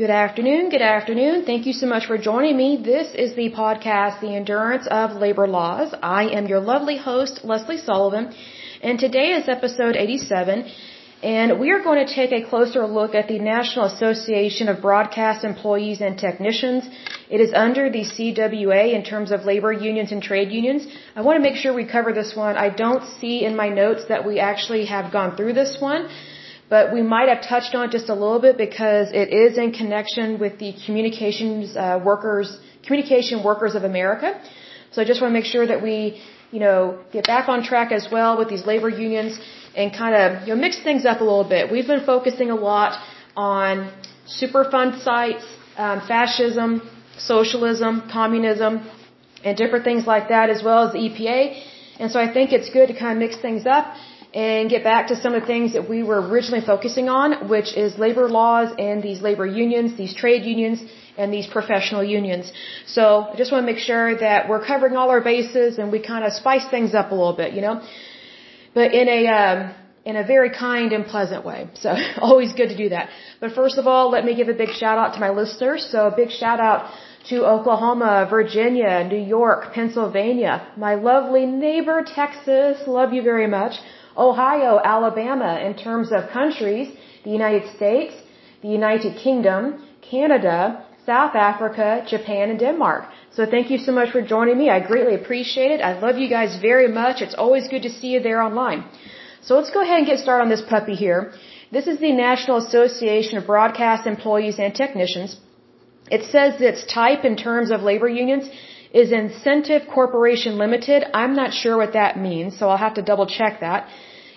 Good afternoon. Good afternoon. Thank you so much for joining me. This is the podcast, The Endurance of Labor Laws. I am your lovely host, Leslie Sullivan, and today is episode 87. And we are going to take a closer look at the National Association of Broadcast Employees and Technicians. It is under the CWA in terms of labor unions and trade unions. I want to make sure we cover this one. I don't see in my notes that we actually have gone through this one but we might have touched on it just a little bit because it is in connection with the communications uh, workers, communication workers of America. So I just want to make sure that we, you know, get back on track as well with these labor unions and kind of, you know, mix things up a little bit. We've been focusing a lot on Superfund sites, um, fascism, socialism, communism, and different things like that, as well as the EPA. And so I think it's good to kind of mix things up and get back to some of the things that we were originally focusing on, which is labor laws and these labor unions, these trade unions, and these professional unions. So I just want to make sure that we're covering all our bases and we kind of spice things up a little bit, you know, but in a um, in a very kind and pleasant way. So always good to do that. But first of all, let me give a big shout out to my listeners. So a big shout out to Oklahoma, Virginia, New York, Pennsylvania, my lovely neighbor Texas. Love you very much. Ohio, Alabama in terms of countries, the United States, the United Kingdom, Canada, South Africa, Japan, and Denmark. So thank you so much for joining me. I greatly appreciate it. I love you guys very much. It's always good to see you there online. So let's go ahead and get started on this puppy here. This is the National Association of Broadcast Employees and Technicians. It says its type in terms of labor unions is Incentive Corporation Limited. I'm not sure what that means, so I'll have to double check that.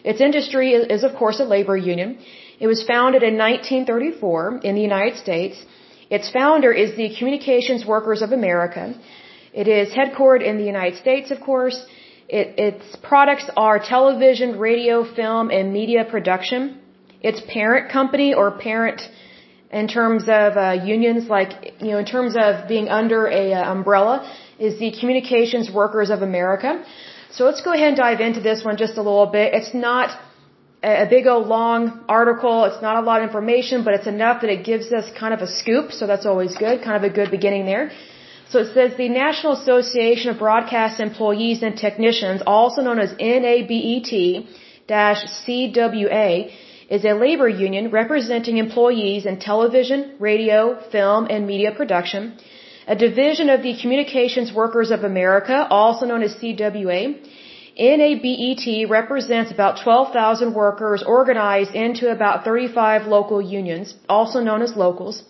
Its industry is, of course, a labor union. It was founded in 1934 in the United States. Its founder is the Communications Workers of America. It is headquartered in the United States, of course. It, its products are television, radio, film, and media production. Its parent company or parent in terms of uh, unions, like, you know, in terms of being under a uh, umbrella, is the Communications Workers of America. So let's go ahead and dive into this one just a little bit. It's not a big old long article. It's not a lot of information, but it's enough that it gives us kind of a scoop. So that's always good, kind of a good beginning there. So it says the National Association of Broadcast Employees and Technicians, also known as NABET-CWA, is a labor union representing employees in television, radio, film, and media production a division of the Communications Workers of America, also known as CWA. NABET represents about 12,000 workers organized into about 35 local unions, also known as locals.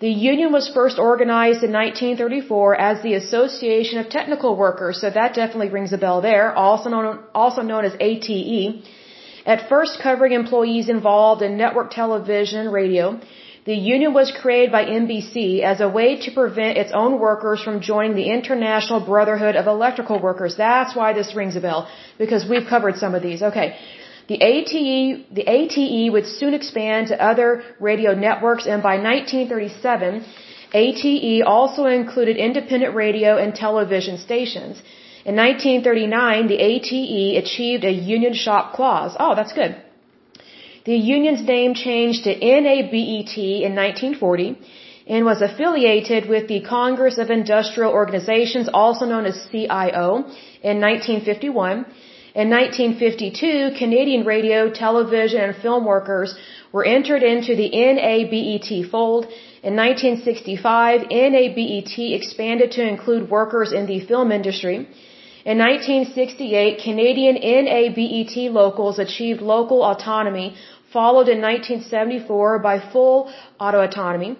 The union was first organized in 1934 as the Association of Technical Workers, so that definitely rings a bell there, also known, also known as ATE. At first covering employees involved in network television and radio, the union was created by NBC as a way to prevent its own workers from joining the International Brotherhood of Electrical Workers. That's why this rings a bell, because we've covered some of these. Okay. The ATE, the ATE would soon expand to other radio networks and by 1937, ATE also included independent radio and television stations. In 1939, the ATE achieved a union shop clause. Oh, that's good. The union's name changed to NABET in 1940 and was affiliated with the Congress of Industrial Organizations, also known as CIO, in 1951. In 1952, Canadian radio, television, and film workers were entered into the NABET fold. In 1965, NABET expanded to include workers in the film industry. In 1968, Canadian NABET locals achieved local autonomy followed in 1974 by full auto autonomy.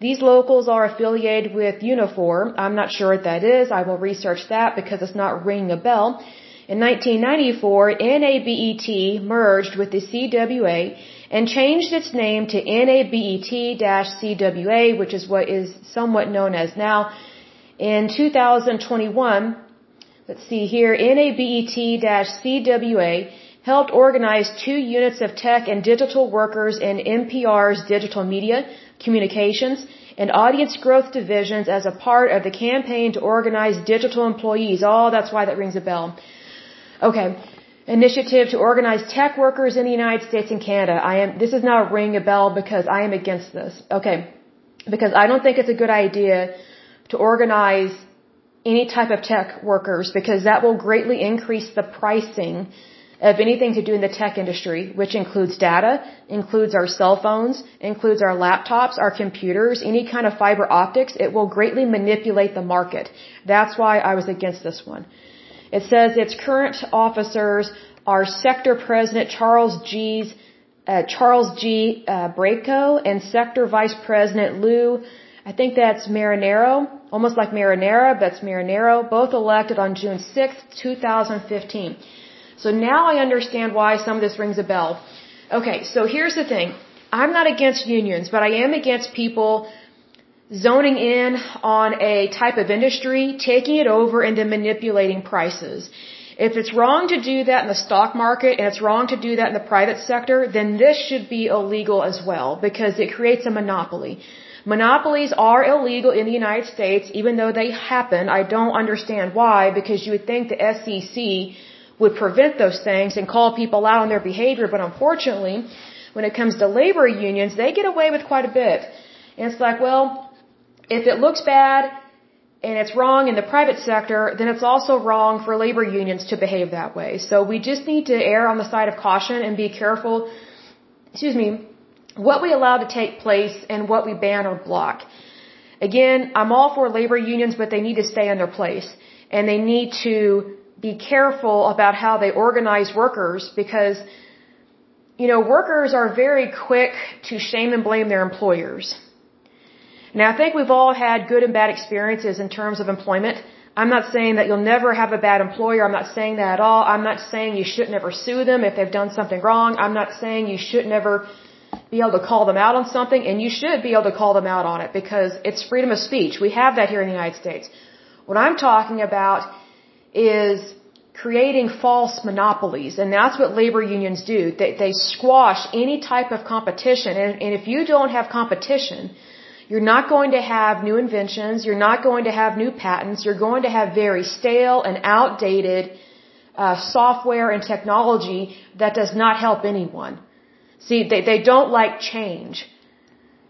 These locals are affiliated with Unifor. I'm not sure what that is. I will research that because it's not ringing a bell. In 1994, NABET merged with the CWA and changed its name to NABET-CWA, which is what is somewhat known as now. In 2021, let's see here, NABET-CWA helped organize two units of tech and digital workers in NPR's digital media, communications, and audience growth divisions as a part of the campaign to organize digital employees. Oh, that's why that rings a bell. Okay. Initiative to organize tech workers in the United States and Canada. I am, this is not ring a bell because I am against this. Okay. because I don't think it's a good idea to organize any type of tech workers because that will greatly increase the pricing of anything to do in the tech industry, which includes data, includes our cell phones, includes our laptops, our computers, any kind of fiber optics. It will greatly manipulate the market. That's why I was against this one. It says its current officers are Sector President Charles G's uh, Charles G. Uh, Braico and Sector Vice President Lou, I think that's Marinero, almost like Marinara, but it's Marinero, both elected on June 6, 2015. So now I understand why some of this rings a bell. Okay, so here's the thing. I'm not against unions, but I am against people zoning in on a type of industry, taking it over, and then manipulating prices. If it's wrong to do that in the stock market and it's wrong to do that in the private sector, then this should be illegal as well because it creates a monopoly. Monopolies are illegal in the United States, even though they happen. I don't understand why, because you would think the SEC would prevent those things and call people out on their behavior, but unfortunately, when it comes to labor unions, they get away with quite a bit. And it's like, well, if it looks bad and it's wrong in the private sector, then it's also wrong for labor unions to behave that way. So we just need to err on the side of caution and be careful, excuse me, what we allow to take place and what we ban or block. Again, I'm all for labor unions, but they need to stay in their place. And they need to be careful about how they organize workers because, you know, workers are very quick to shame and blame their employers. Now, I think we've all had good and bad experiences in terms of employment. I'm not saying that you'll never have a bad employer. I'm not saying that at all. I'm not saying you should never sue them if they've done something wrong. I'm not saying you should never be able to call them out on something, and you should be able to call them out on it because it's freedom of speech. We have that here in the United States. What I'm talking about is creating false monopolies, and that's what labor unions do. They, they squash any type of competition, and, and if you don't have competition, you're not going to have new inventions. You're not going to have new patents. You're going to have very stale and outdated uh, software and technology that does not help anyone. See, they, they don't like change.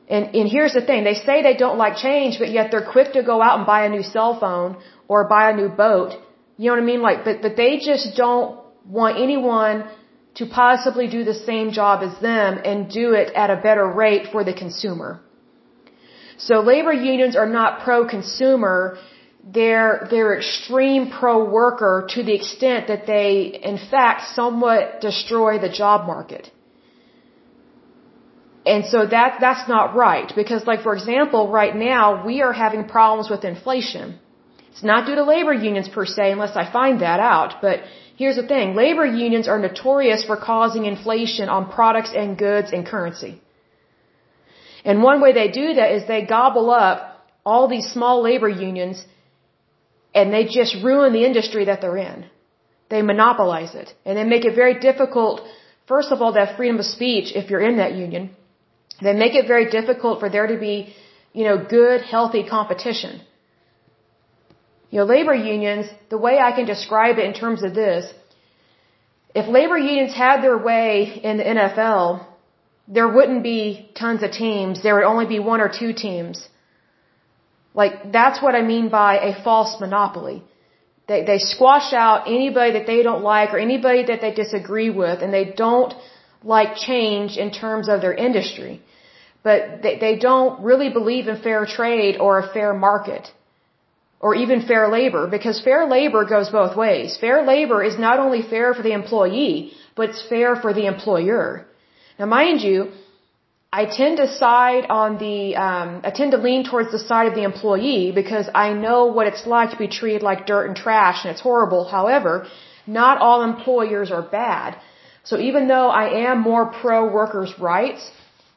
And, and here's the thing. They say they don't like change, but yet they're quick to go out and buy a new cell phone or buy a new boat. You know what I mean? Like, but, but they just don't want anyone to possibly do the same job as them and do it at a better rate for the consumer. So labor unions are not pro-consumer. They're, they're extreme pro-worker to the extent that they, in fact, somewhat destroy the job market. And so that, that's not right. Because like, for example, right now, we are having problems with inflation. It's not due to labor unions per se, unless I find that out. But here's the thing. Labor unions are notorious for causing inflation on products and goods and currency. And one way they do that is they gobble up all these small labor unions and they just ruin the industry that they're in. They monopolize it. And they make it very difficult, first of all, to have freedom of speech if you're in that union. They make it very difficult for there to be, you know, good, healthy competition. You know, labor unions, the way I can describe it in terms of this, if labor unions had their way in the NFL, there wouldn't be tons of teams. There would only be one or two teams. Like, that's what I mean by a false monopoly. They, they squash out anybody that they don't like or anybody that they disagree with and they don't like change in terms of their industry but they, they don't really believe in fair trade or a fair market or even fair labor because fair labor goes both ways. Fair labor is not only fair for the employee, but it's fair for the employer. Now mind you, I tend to side on the, um, I tend to lean towards the side of the employee because I know what it's like to be treated like dirt and trash and it's horrible. However, not all employers are bad. So even though I am more pro workers' rights,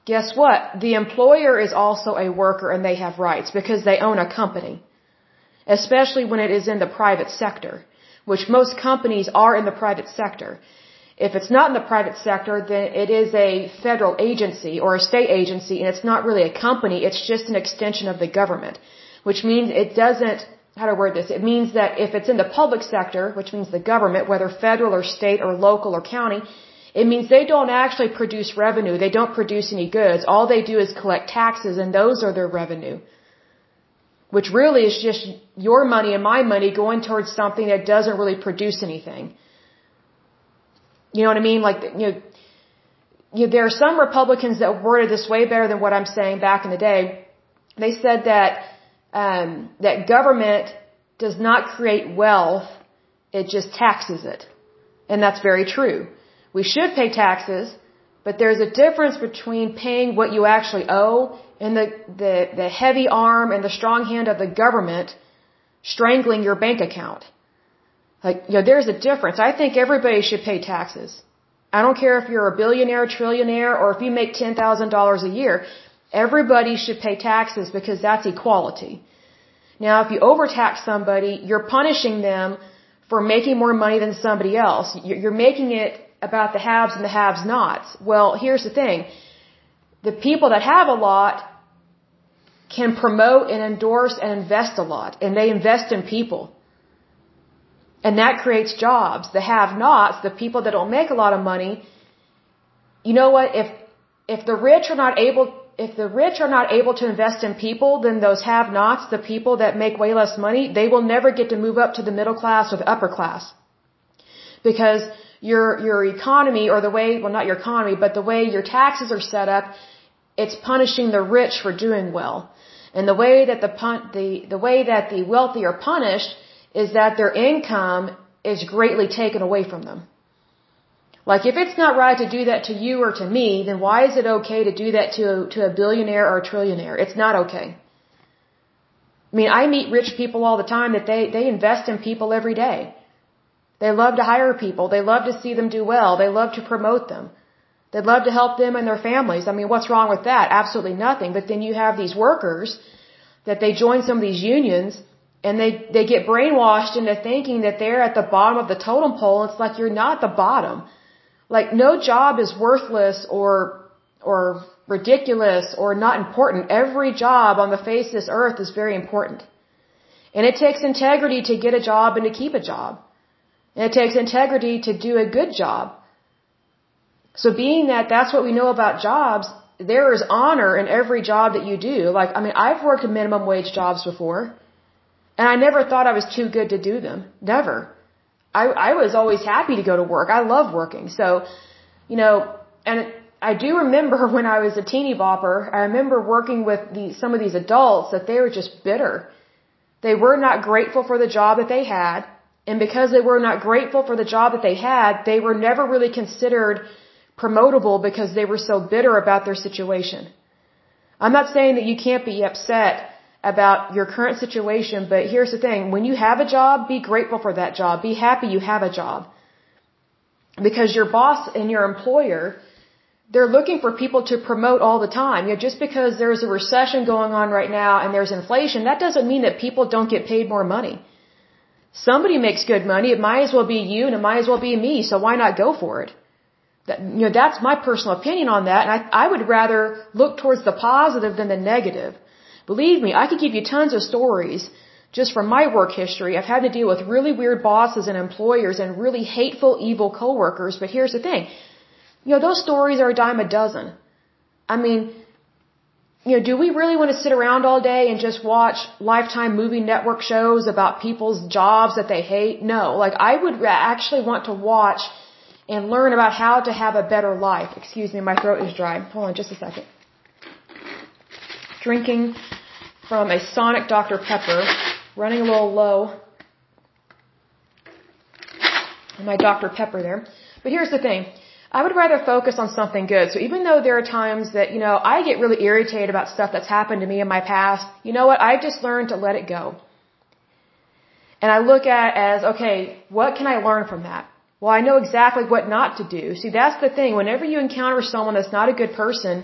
Guess what? The employer is also a worker and they have rights because they own a company. Especially when it is in the private sector, which most companies are in the private sector. If it's not in the private sector, then it is a federal agency or a state agency and it's not really a company, it's just an extension of the government. Which means it doesn't, how to word this, it means that if it's in the public sector, which means the government, whether federal or state or local or county, It means they don't actually produce revenue. They don't produce any goods. All they do is collect taxes and those are their revenue. Which really is just your money and my money going towards something that doesn't really produce anything. You know what I mean? Like, you know, you know, there are some Republicans that worded this way better than what I'm saying back in the day. They said that um, that government does not create wealth; it just taxes it, and that's very true. We should pay taxes, but there's a difference between paying what you actually owe and the the, the heavy arm and the strong hand of the government strangling your bank account. Like, you know, there's a difference. I think everybody should pay taxes. I don't care if you're a billionaire, a trillionaire, or if you make $10,000 a year. Everybody should pay taxes because that's equality. Now, if you overtax somebody, you're punishing them for making more money than somebody else. You're making it about the haves and the haves nots. Well, here's the thing. The people that have a lot can promote and endorse and invest a lot, and they invest in people. And that creates jobs. The have-nots, the people that don't make a lot of money, you know what? If, if the rich are not able, if the rich are not able to invest in people, then those have-nots, the people that make way less money, they will never get to move up to the middle class or the upper class. Because your, your economy or the way, well not your economy, but the way your taxes are set up, it's punishing the rich for doing well. And the way that the, pun the, the way that the wealthy are punished is that their income is greatly taken away from them. Like if it's not right to do that to you or to me, then why is it okay to do that to to a billionaire or a trillionaire? It's not okay. I mean, I meet rich people all the time that they they invest in people every day. They love to hire people. They love to see them do well. They love to promote them. They'd love to help them and their families. I mean, what's wrong with that? Absolutely nothing. But then you have these workers that they join some of these unions and they they get brainwashed into thinking that they're at the bottom of the totem pole. It's like you're not the bottom. Like no job is worthless or or ridiculous or not important. Every job on the face of this earth is very important. And it takes integrity to get a job and to keep a job. And it takes integrity to do a good job. So being that that's what we know about jobs, there is honor in every job that you do. Like, I mean, I've worked minimum wage jobs before. And I never thought I was too good to do them. Never. I, I was always happy to go to work. I love working. So, you know, and I do remember when I was a teeny bopper, I remember working with the, some of these adults that they were just bitter. They were not grateful for the job that they had. And because they were not grateful for the job that they had, they were never really considered promotable because they were so bitter about their situation. I'm not saying that you can't be upset about your current situation, but here's the thing. When you have a job, be grateful for that job. Be happy you have a job. Because your boss and your employer, they're looking for people to promote all the time. You know, just because there's a recession going on right now and there's inflation, that doesn't mean that people don't get paid more money. Somebody makes good money. It might as well be you and it might as well be me. So why not go for it? That, you know, that's my personal opinion on that. And I, I would rather look towards the positive than the negative. Believe me, I could give you tons of stories just from my work history. I've had to deal with really weird bosses and employers and really hateful, evil coworkers. But here's the thing. You know, those stories are a dime a dozen. I mean, you know, do we really want to sit around all day and just watch Lifetime movie network shows about people's jobs that they hate? No. Like, I would actually want to watch and learn about how to have a better life. Excuse me, my throat is dry. Hold on just a second drinking from a Sonic Dr. Pepper, running a little low my Dr. Pepper there. But here's the thing. I would rather focus on something good. So even though there are times that, you know, I get really irritated about stuff that's happened to me in my past, you know what? I've just learned to let it go. And I look at it as, okay, what can I learn from that? Well, I know exactly what not to do. See, that's the thing. Whenever you encounter someone that's not a good person,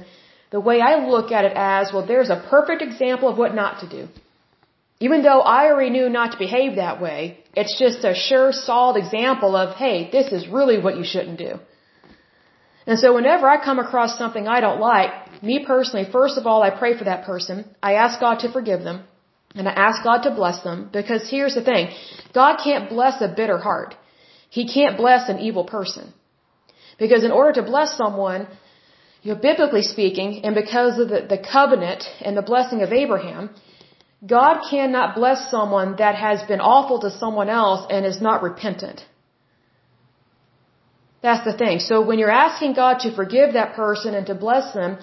the way I look at it as, well, there's a perfect example of what not to do. Even though I already knew not to behave that way, it's just a sure, solid example of, hey, this is really what you shouldn't do. And so whenever I come across something I don't like, me personally, first of all, I pray for that person. I ask God to forgive them. And I ask God to bless them. Because here's the thing. God can't bless a bitter heart. He can't bless an evil person. Because in order to bless someone, you know, biblically speaking, and because of the, the covenant and the blessing of Abraham, God cannot bless someone that has been awful to someone else and is not repentant. That's the thing. So when you're asking God to forgive that person and to bless them,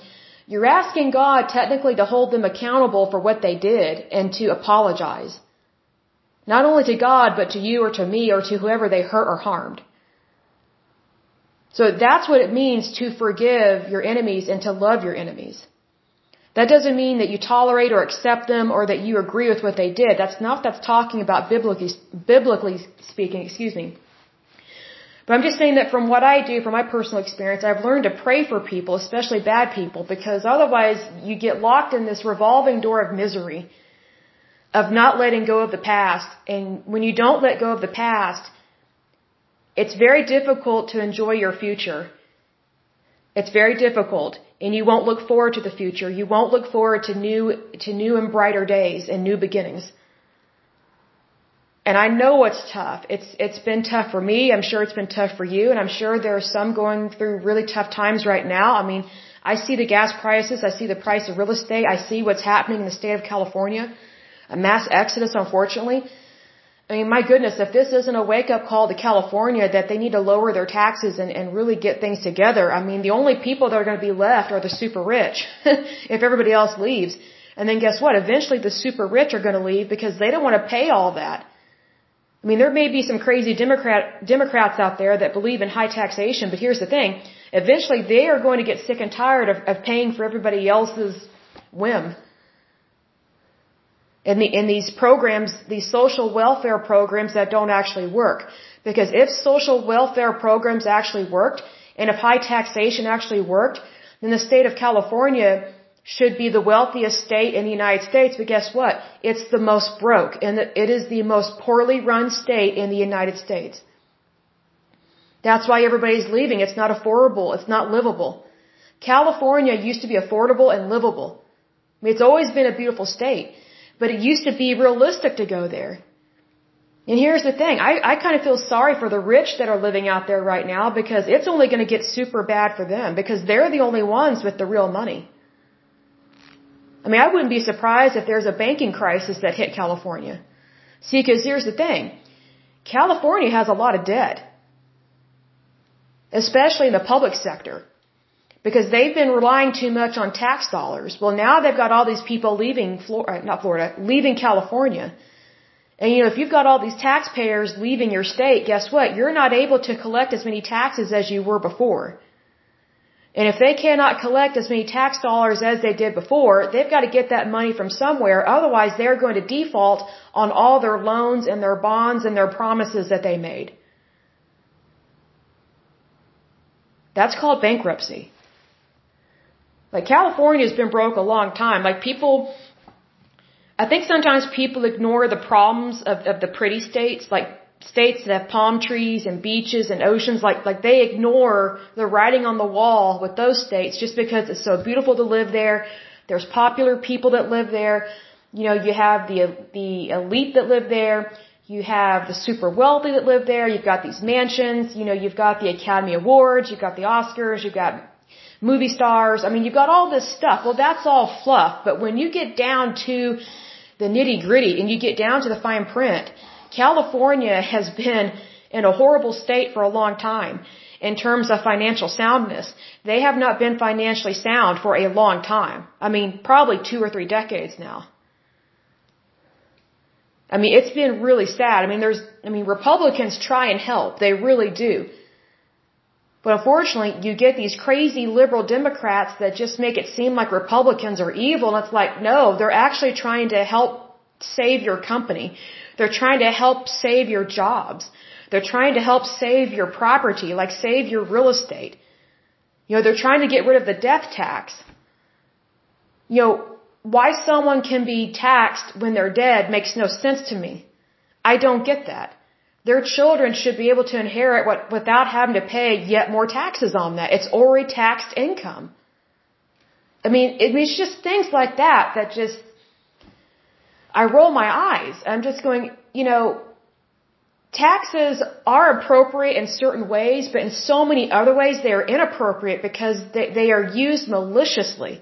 you're asking God technically to hold them accountable for what they did and to apologize. Not only to God, but to you or to me or to whoever they hurt or harmed. So that's what it means to forgive your enemies and to love your enemies. That doesn't mean that you tolerate or accept them or that you agree with what they did. That's not what that's talking about biblically, biblically speaking, excuse me. But I'm just saying that from what I do, from my personal experience, I've learned to pray for people, especially bad people, because otherwise you get locked in this revolving door of misery, of not letting go of the past. And when you don't let go of the past, it's very difficult to enjoy your future. It's very difficult and you won't look forward to the future. You won't look forward to new, to new and brighter days and new beginnings. And I know it's tough. It's, it's been tough for me. I'm sure it's been tough for you. And I'm sure there are some going through really tough times right now. I mean, I see the gas prices. I see the price of real estate. I see what's happening in the state of California. A mass exodus, unfortunately. I mean, my goodness, if this isn't a wake up call to California that they need to lower their taxes and, and really get things together, I mean, the only people that are going to be left are the super rich if everybody else leaves. And then guess what? Eventually the super rich are going to leave because they don't want to pay all that. I mean, there may be some crazy Democrat, Democrats out there that believe in high taxation, but here's the thing. Eventually they are going to get sick and tired of, of paying for everybody else's whim in, the, in these programs, these social welfare programs that don't actually work. Because if social welfare programs actually worked, and if high taxation actually worked, then the state of California should be the wealthiest state in the United States, but guess what? It's the most broke, and it is the most poorly run state in the United States. That's why everybody's leaving. It's not affordable. It's not livable. California used to be affordable and livable. I mean, it's always been a beautiful state. But it used to be realistic to go there. And here's the thing, I, I kind of feel sorry for the rich that are living out there right now because it's only going to get super bad for them because they're the only ones with the real money. I mean, I wouldn't be surprised if there's a banking crisis that hit California. See, because here's the thing. California has a lot of debt. Especially in the public sector because they've been relying too much on tax dollars. Well, now they've got all these people leaving Florida, uh, not Florida, leaving California. And you know, if you've got all these taxpayers leaving your state, guess what? You're not able to collect as many taxes as you were before. And if they cannot collect as many tax dollars as they did before, they've got to get that money from somewhere. Otherwise, they're going to default on all their loans and their bonds and their promises that they made. That's called bankruptcy. Like California's been broke a long time. Like people, I think sometimes people ignore the problems of, of the pretty states, like states that have palm trees and beaches and oceans. Like, like they ignore the writing on the wall with those states just because it's so beautiful to live there. There's popular people that live there. You know, you have the, the elite that live there. You have the super wealthy that live there. You've got these mansions. You know, you've got the Academy Awards. You've got the Oscars. You've got movie stars. I mean, you've got all this stuff. Well, that's all fluff. But when you get down to the nitty gritty and you get down to the fine print, California has been in a horrible state for a long time in terms of financial soundness. They have not been financially sound for a long time. I mean, probably two or three decades now. I mean, it's been really sad. I mean, there's, I mean, Republicans try and help. They really do. But unfortunately, you get these crazy liberal Democrats that just make it seem like Republicans are evil. And it's like, no, they're actually trying to help save your company. They're trying to help save your jobs. They're trying to help save your property, like save your real estate. You know, they're trying to get rid of the death tax. You know, why someone can be taxed when they're dead makes no sense to me. I don't get that. Their children should be able to inherit what, without having to pay yet more taxes on that. It's already taxed income. I mean, it, it's just things like that that just, I roll my eyes. I'm just going, you know, taxes are appropriate in certain ways, but in so many other ways they are inappropriate because they, they are used maliciously.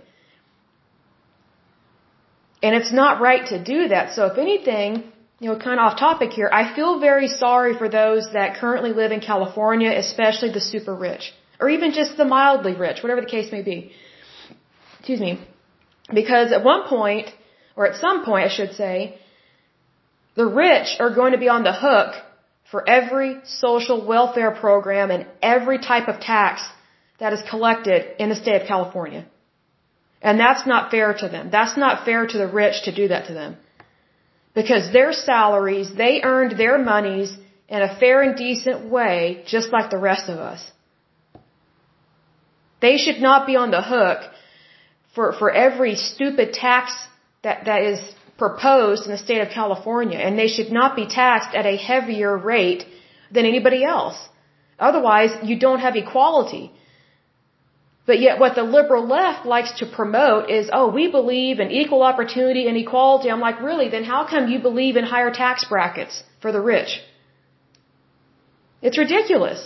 And it's not right to do that. So if anything, you know, kind of off topic here, I feel very sorry for those that currently live in California, especially the super rich. Or even just the mildly rich, whatever the case may be. Excuse me. Because at one point, or at some point I should say, the rich are going to be on the hook for every social welfare program and every type of tax that is collected in the state of California. And that's not fair to them. That's not fair to the rich to do that to them. Because their salaries, they earned their monies in a fair and decent way, just like the rest of us. They should not be on the hook for, for every stupid tax that, that is proposed in the state of California, and they should not be taxed at a heavier rate than anybody else. Otherwise, you don't have equality. But yet what the liberal left likes to promote is, oh, we believe in equal opportunity and equality. I'm like, really? Then how come you believe in higher tax brackets for the rich? It's ridiculous.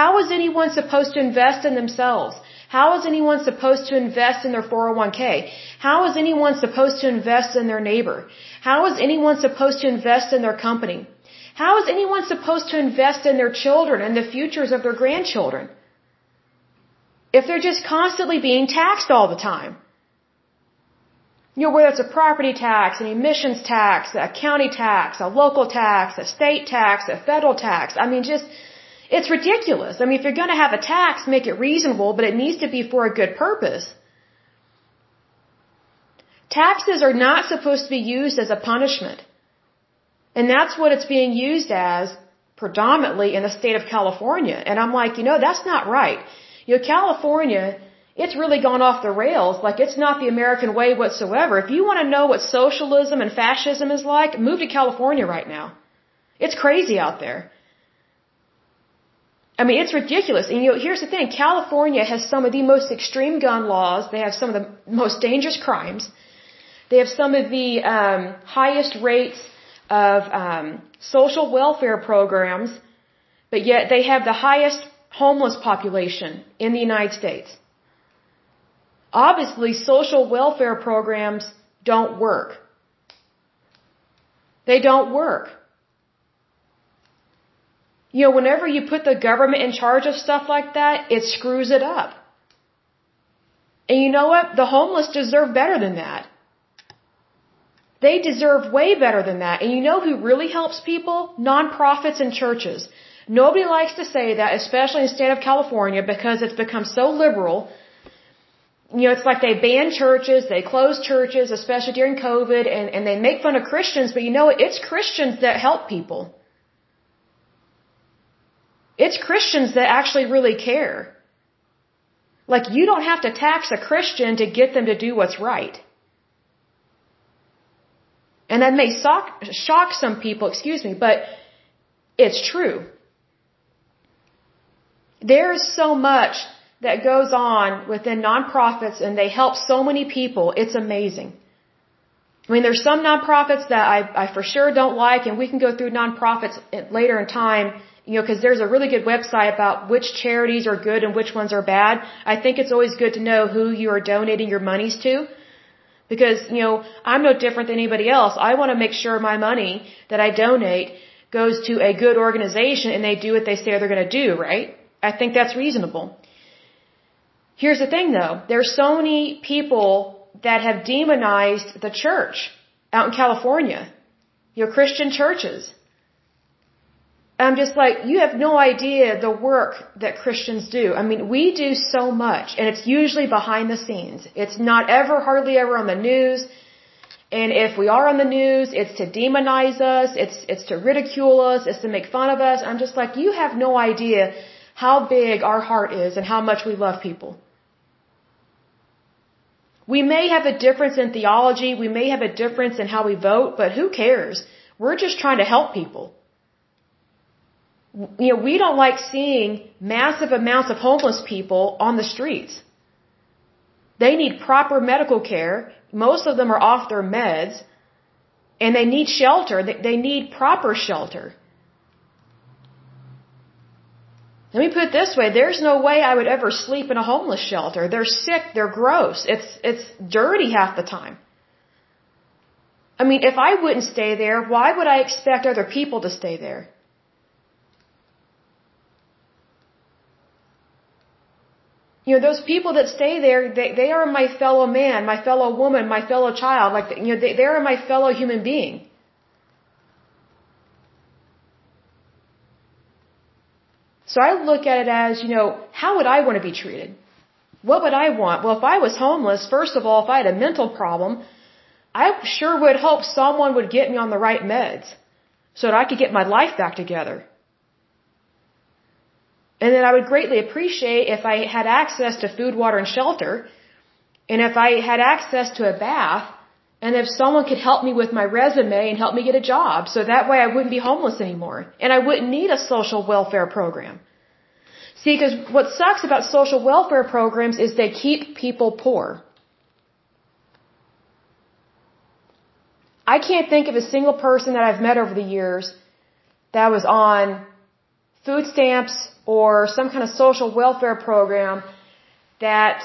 How is anyone supposed to invest in themselves? How is anyone supposed to invest in their 401k? How is anyone supposed to invest in their neighbor? How is anyone supposed to invest in their company? How is anyone supposed to invest in their children and the futures of their grandchildren? If they're just constantly being taxed all the time. You know, whether it's a property tax, an emissions tax, a county tax, a local tax, a state tax, a federal tax. I mean, just it's ridiculous. I mean, if you're going to have a tax, make it reasonable, but it needs to be for a good purpose. Taxes are not supposed to be used as a punishment. And that's what it's being used as predominantly in the state of California. And I'm like, you know, that's not right. You know, California, it's really gone off the rails. Like, it's not the American way whatsoever. If you want to know what socialism and fascism is like, move to California right now. It's crazy out there. I mean, it's ridiculous. And you know, here's the thing: California has some of the most extreme gun laws. They have some of the most dangerous crimes. They have some of the um, highest rates of um, social welfare programs, but yet they have the highest homeless population in the United States. Obviously, social welfare programs don't work. They don't work. You know, whenever you put the government in charge of stuff like that, it screws it up. And you know what? The homeless deserve better than that. They deserve way better than that. And you know who really helps people? Nonprofits and churches. Nobody likes to say that, especially in the state of California, because it's become so liberal. You know, it's like they ban churches, they close churches, especially during COVID, and, and they make fun of Christians, but you know what? It's Christians that help people. It's Christians that actually really care. Like, you don't have to tax a Christian to get them to do what's right. And that may shock, shock some people, excuse me, but it's true. There's so much that goes on within nonprofits and they help so many people. It's amazing. I mean, there's some nonprofits that I, I for sure don't like and we can go through nonprofits later in time you know, because there's a really good website about which charities are good and which ones are bad. I think it's always good to know who you are donating your monies to. Because, you know, I'm no different than anybody else. I want to make sure my money that I donate goes to a good organization and they do what they say they're going to do, right? I think that's reasonable. Here's the thing though. There's so many people that have demonized the church out in California. You know, Christian churches. I'm just like, you have no idea the work that Christians do. I mean, we do so much, and it's usually behind the scenes. It's not ever, hardly ever on the news. And if we are on the news, it's to demonize us, it's, it's to ridicule us, it's to make fun of us. I'm just like, you have no idea how big our heart is and how much we love people. We may have a difference in theology, we may have a difference in how we vote, but who cares? We're just trying to help people you know, we don't like seeing massive amounts of homeless people on the streets. They need proper medical care. Most of them are off their meds and they need shelter. They need proper shelter. Let me put it this way, there's no way I would ever sleep in a homeless shelter. They're sick, they're gross. It's it's dirty half the time. I mean, if I wouldn't stay there, why would I expect other people to stay there? You know, those people that stay there, they, they are my fellow man, my fellow woman, my fellow child. Like, you know, they, they are my fellow human being. So I look at it as, you know, how would I want to be treated? What would I want? Well, if I was homeless, first of all, if I had a mental problem, I sure would hope someone would get me on the right meds so that I could get my life back together. And then I would greatly appreciate if I had access to food, water, and shelter, and if I had access to a bath, and if someone could help me with my resume and help me get a job, so that way I wouldn't be homeless anymore, and I wouldn't need a social welfare program. See, because what sucks about social welfare programs is they keep people poor. I can't think of a single person that I've met over the years that was on food stamps or some kind of social welfare program that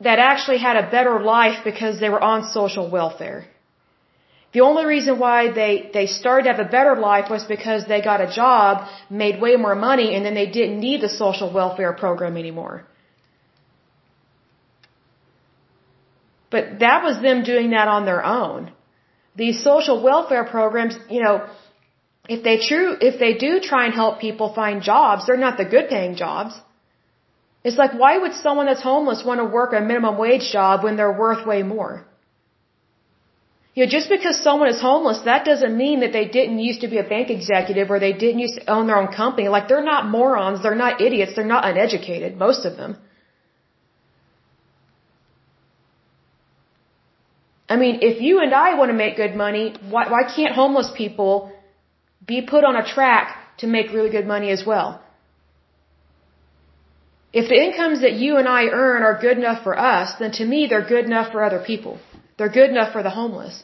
that actually had a better life because they were on social welfare. The only reason why they, they started to have a better life was because they got a job, made way more money, and then they didn't need the social welfare program anymore. But that was them doing that on their own. These social welfare programs, you know, if they true, if they do try and help people find jobs, they're not the good paying jobs. It's like, why would someone that's homeless want to work a minimum wage job when they're worth way more? You know, just because someone is homeless, that doesn't mean that they didn't used to be a bank executive or they didn't used to own their own company. Like, they're not morons, they're not idiots, they're not uneducated, most of them. I mean, if you and I want to make good money, why, why can't homeless people be put on a track to make really good money as well. If the incomes that you and I earn are good enough for us, then to me they're good enough for other people. They're good enough for the homeless.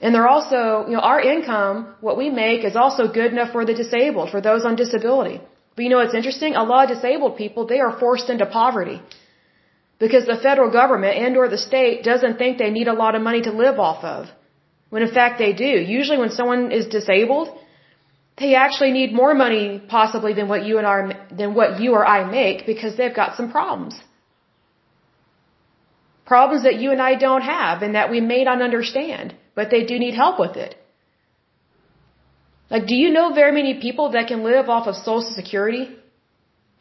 And they're also, you know, our income, what we make is also good enough for the disabled, for those on disability. But you know what's interesting? A lot of disabled people, they are forced into poverty because the federal government and or the state doesn't think they need a lot of money to live off of. When in fact they do. Usually when someone is disabled, they actually need more money possibly than what you and I than what you or I make because they've got some problems. Problems that you and I don't have and that we may not understand, but they do need help with it. Like, do you know very many people that can live off of Social Security?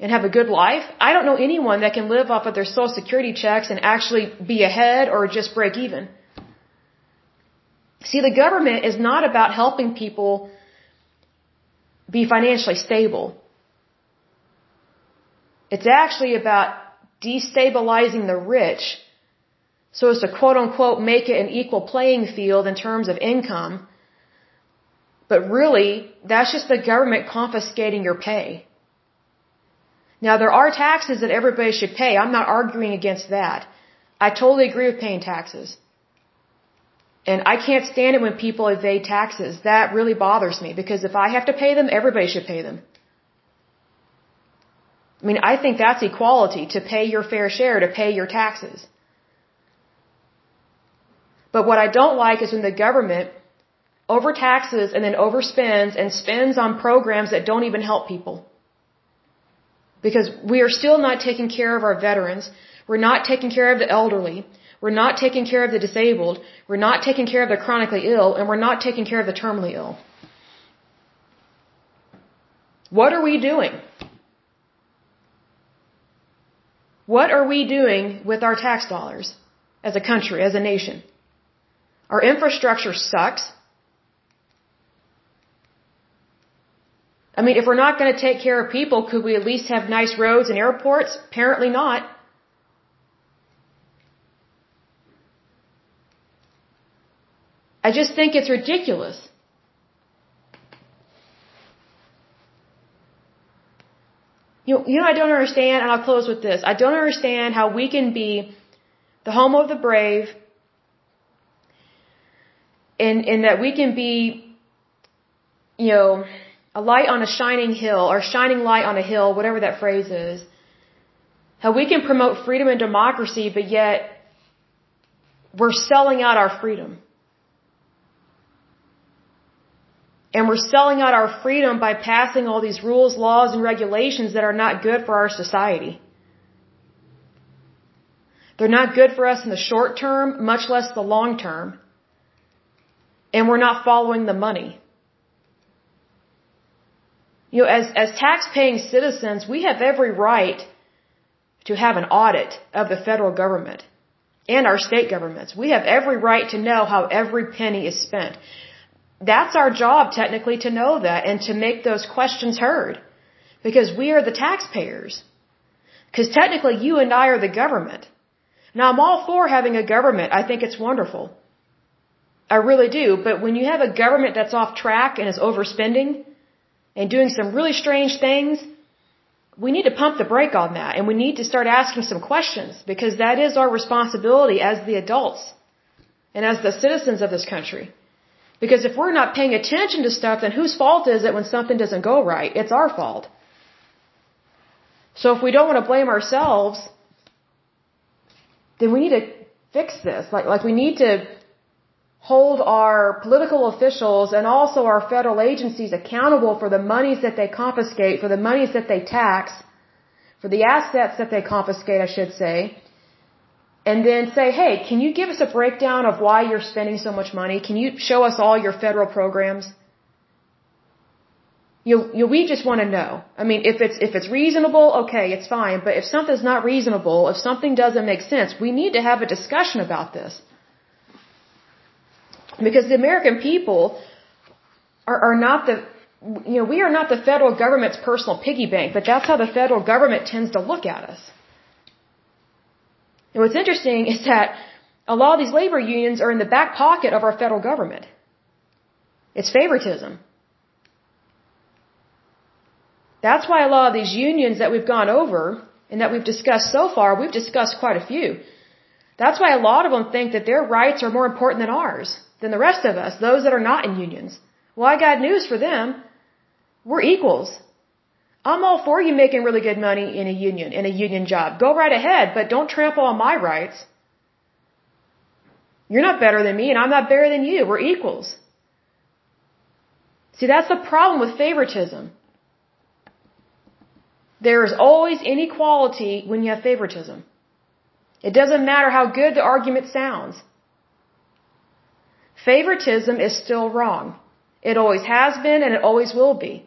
And have a good life. I don't know anyone that can live off of their social security checks and actually be ahead or just break even. See, the government is not about helping people be financially stable. It's actually about destabilizing the rich so as to quote unquote make it an equal playing field in terms of income. But really, that's just the government confiscating your pay. Now there are taxes that everybody should pay. I'm not arguing against that. I totally agree with paying taxes. And I can't stand it when people evade taxes. That really bothers me because if I have to pay them, everybody should pay them. I mean, I think that's equality to pay your fair share, to pay your taxes. But what I don't like is when the government overtaxes and then overspends and spends on programs that don't even help people. Because we are still not taking care of our veterans. We're not taking care of the elderly. We're not taking care of the disabled. We're not taking care of the chronically ill. And we're not taking care of the terminally ill. What are we doing? What are we doing with our tax dollars as a country, as a nation? Our infrastructure sucks. I mean, if we're not going to take care of people, could we at least have nice roads and airports? Apparently not. I just think it's ridiculous. You know, you know, I don't understand, and I'll close with this. I don't understand how we can be the home of the brave, and, and that we can be you know, a light on a shining hill or shining light on a hill, whatever that phrase is. How we can promote freedom and democracy, but yet we're selling out our freedom. And we're selling out our freedom by passing all these rules, laws, and regulations that are not good for our society. They're not good for us in the short term, much less the long term. And we're not following the money. You know, as, as tax-paying citizens, we have every right to have an audit of the federal government and our state governments. We have every right to know how every penny is spent. That's our job technically to know that and to make those questions heard. Because we are the taxpayers. Because technically you and I are the government. Now I'm all for having a government. I think it's wonderful. I really do. But when you have a government that's off track and is overspending and doing some really strange things, we need to pump the brake on that and we need to start asking some questions because that is our responsibility as the adults and as the citizens of this country. Because if we're not paying attention to stuff, then whose fault is it when something doesn't go right? It's our fault. So if we don't want to blame ourselves, then we need to fix this. Like, like we need to hold our political officials and also our federal agencies accountable for the monies that they confiscate, for the monies that they tax, for the assets that they confiscate, I should say, and then say, hey, can you give us a breakdown of why you're spending so much money? Can you show us all your federal programs? You, you, we just want to know. I mean, if it's, if it's reasonable, okay, it's fine. But if something's not reasonable, if something doesn't make sense, we need to have a discussion about this. Because the American people are, are not the, you know, we are not the federal government's personal piggy bank, but that's how the federal government tends to look at us. And what's interesting is that a lot of these labor unions are in the back pocket of our federal government. It's favoritism. That's why a lot of these unions that we've gone over and that we've discussed so far, we've discussed quite a few. That's why a lot of them think that their rights are more important than ours, than the rest of us, those that are not in unions. Well, I got news for them. We're equals. I'm all for you making really good money in a union, in a union job. Go right ahead, but don't trample on my rights. You're not better than me, and I'm not better than you. We're equals. See, that's the problem with favoritism. There is always inequality when you have favoritism. It doesn't matter how good the argument sounds. Favoritism is still wrong. It always has been and it always will be.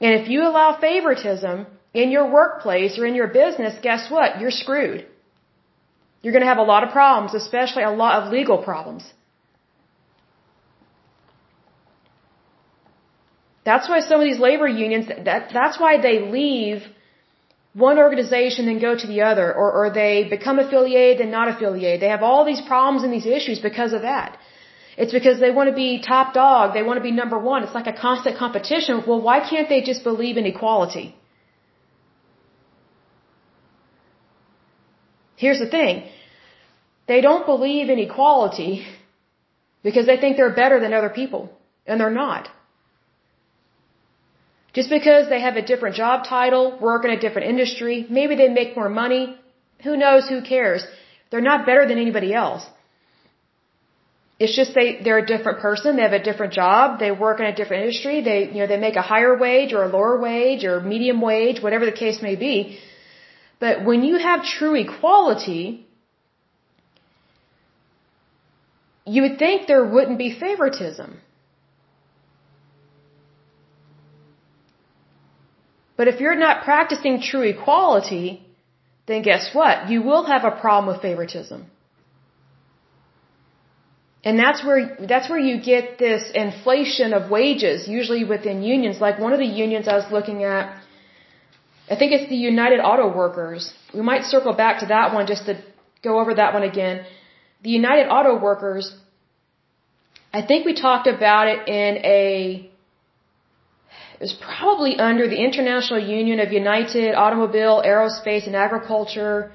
And if you allow favoritism in your workplace or in your business, guess what? You're screwed. You're going to have a lot of problems, especially a lot of legal problems. That's why some of these labor unions, that, that's why they leave one organization and go to the other, or, or they become affiliated and not affiliated. They have all these problems and these issues because of that. It's because they want to be top dog. They want to be number one. It's like a constant competition. Well, why can't they just believe in equality? Here's the thing. They don't believe in equality because they think they're better than other people. And they're not. Just because they have a different job title, work in a different industry, maybe they make more money, who knows, who cares? They're not better than anybody else. It's just they they're a different person. They have a different job. They work in a different industry. They you know they make a higher wage or a lower wage or medium wage, whatever the case may be. But when you have true equality, you would think there wouldn't be favoritism. But if you're not practicing true equality, then guess what? You will have a problem with favoritism. And that's where, that's where you get this inflation of wages, usually within unions. Like one of the unions I was looking at, I think it's the United Auto Workers. We might circle back to that one just to go over that one again. The United Auto Workers, I think we talked about it in a, was probably under the International Union of United Automobile, Aerospace, and Agriculture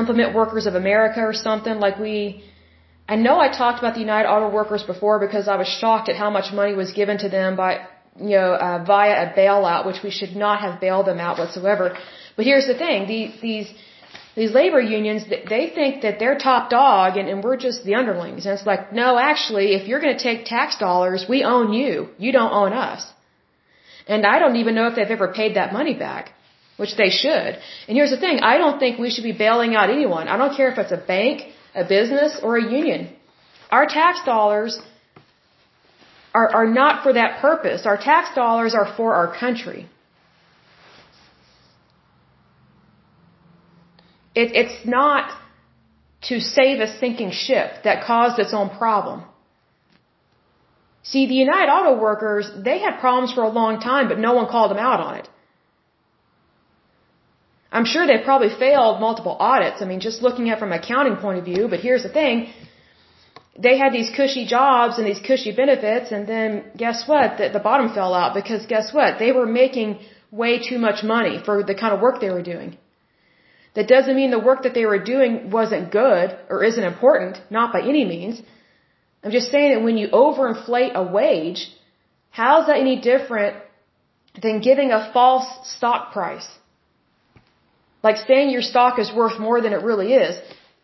Implement Workers of America or something. Like we, I know I talked about the United Auto Workers before because I was shocked at how much money was given to them by, you know, uh, via a bailout, which we should not have bailed them out whatsoever. But here's the thing: these these these labor unions, they think that they're top dog and, and we're just the underlings. And it's like, no, actually, if you're going to take tax dollars, we own you. You don't own us. And I don't even know if they've ever paid that money back, which they should. And here's the thing, I don't think we should be bailing out anyone. I don't care if it's a bank, a business, or a union. Our tax dollars are, are not for that purpose. Our tax dollars are for our country. It, it's not to save a sinking ship that caused its own problem. See, the United Auto Workers, they had problems for a long time, but no one called them out on it. I'm sure they probably failed multiple audits. I mean, just looking at it from an accounting point of view, but here's the thing. They had these cushy jobs and these cushy benefits, and then guess what? The, the bottom fell out because guess what? They were making way too much money for the kind of work they were doing. That doesn't mean the work that they were doing wasn't good or isn't important, not by any means. I'm just saying that when you overinflate a wage, how's that any different than giving a false stock price? Like saying your stock is worth more than it really is.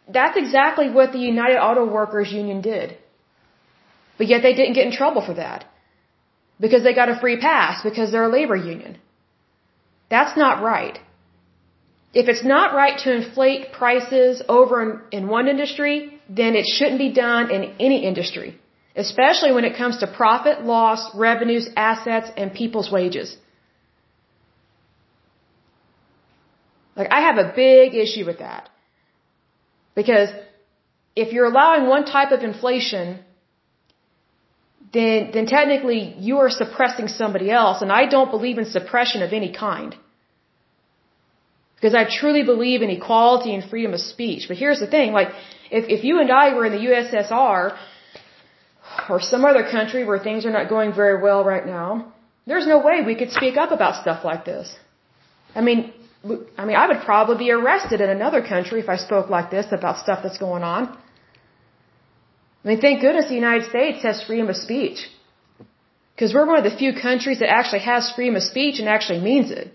That's exactly what the United Auto Workers Union did. But yet they didn't get in trouble for that. Because they got a free pass because they're a labor union. That's not right. If it's not right to inflate prices over in, in one industry, then it shouldn't be done in any industry, especially when it comes to profit, loss, revenues, assets, and people's wages. Like, I have a big issue with that. Because if you're allowing one type of inflation, then, then technically you are suppressing somebody else, and I don't believe in suppression of any kind. Because I truly believe in equality and freedom of speech. But here's the thing, like, if, if you and I were in the USSR, or some other country where things are not going very well right now, there's no way we could speak up about stuff like this. I mean, I mean, I would probably be arrested in another country if I spoke like this about stuff that's going on. I mean, thank goodness the United States has freedom of speech. Because we're one of the few countries that actually has freedom of speech and actually means it.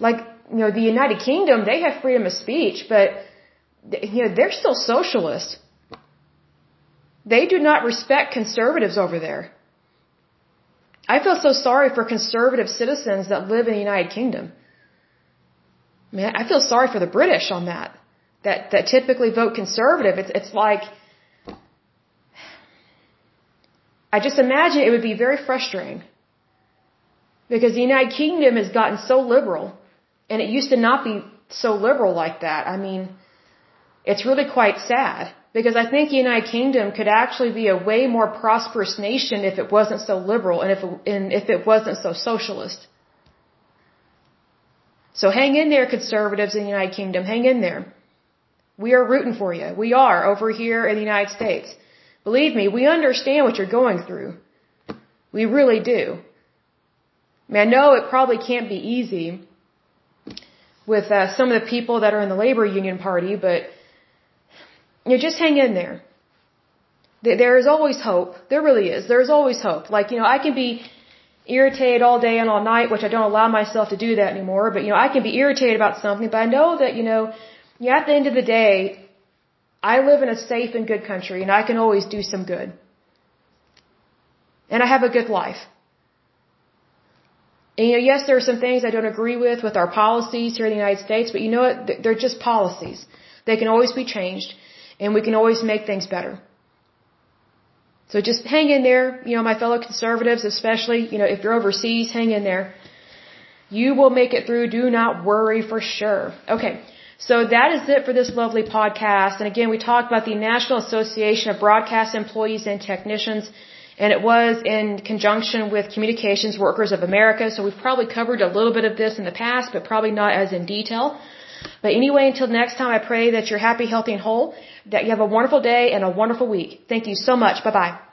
like you know the United Kingdom they have freedom of speech, but you know they're still socialist. They do not respect conservatives over there. I feel so sorry for conservative citizens that live in the United Kingdom. I mean, I feel sorry for the British on that. That that typically vote conservative. It's it's like I just imagine it would be very frustrating because the United Kingdom has gotten so liberal and it used to not be so liberal like that. I mean, it's really quite sad because I think the United Kingdom could actually be a way more prosperous nation if it wasn't so liberal and if it, and if it wasn't so socialist. So hang in there, conservatives in the United Kingdom. Hang in there. We are rooting for you. We are over here in the United States. Believe me, we understand what you're going through. We really do. I, mean, I know it probably can't be easy with uh, some of the people that are in the labor union party, but you know, just hang in there. There is always hope. There really is. There is always hope. Like, you know, I can be irritated all day and all night, which I don't allow myself to do that anymore, but, you know, I can be irritated about something, but I know that, you know, at the end of the day, I live in a safe and good country and I can always do some good. And I have a good life. And you know, yes, there are some things I don't agree with with our policies here in the United States, but you know what? They're just policies. They can always be changed, and we can always make things better. So just hang in there, you know, my fellow conservatives, especially, you know, if you're overseas, hang in there. You will make it through. Do not worry for sure. Okay. So that is it for this lovely podcast. And again, we talked about the National Association of Broadcast Employees and Technicians and it was in conjunction with Communications Workers of America. So we've probably covered a little bit of this in the past, but probably not as in detail. But anyway, until next time, I pray that you're happy, healthy, and whole, that you have a wonderful day and a wonderful week. Thank you so much. Bye bye.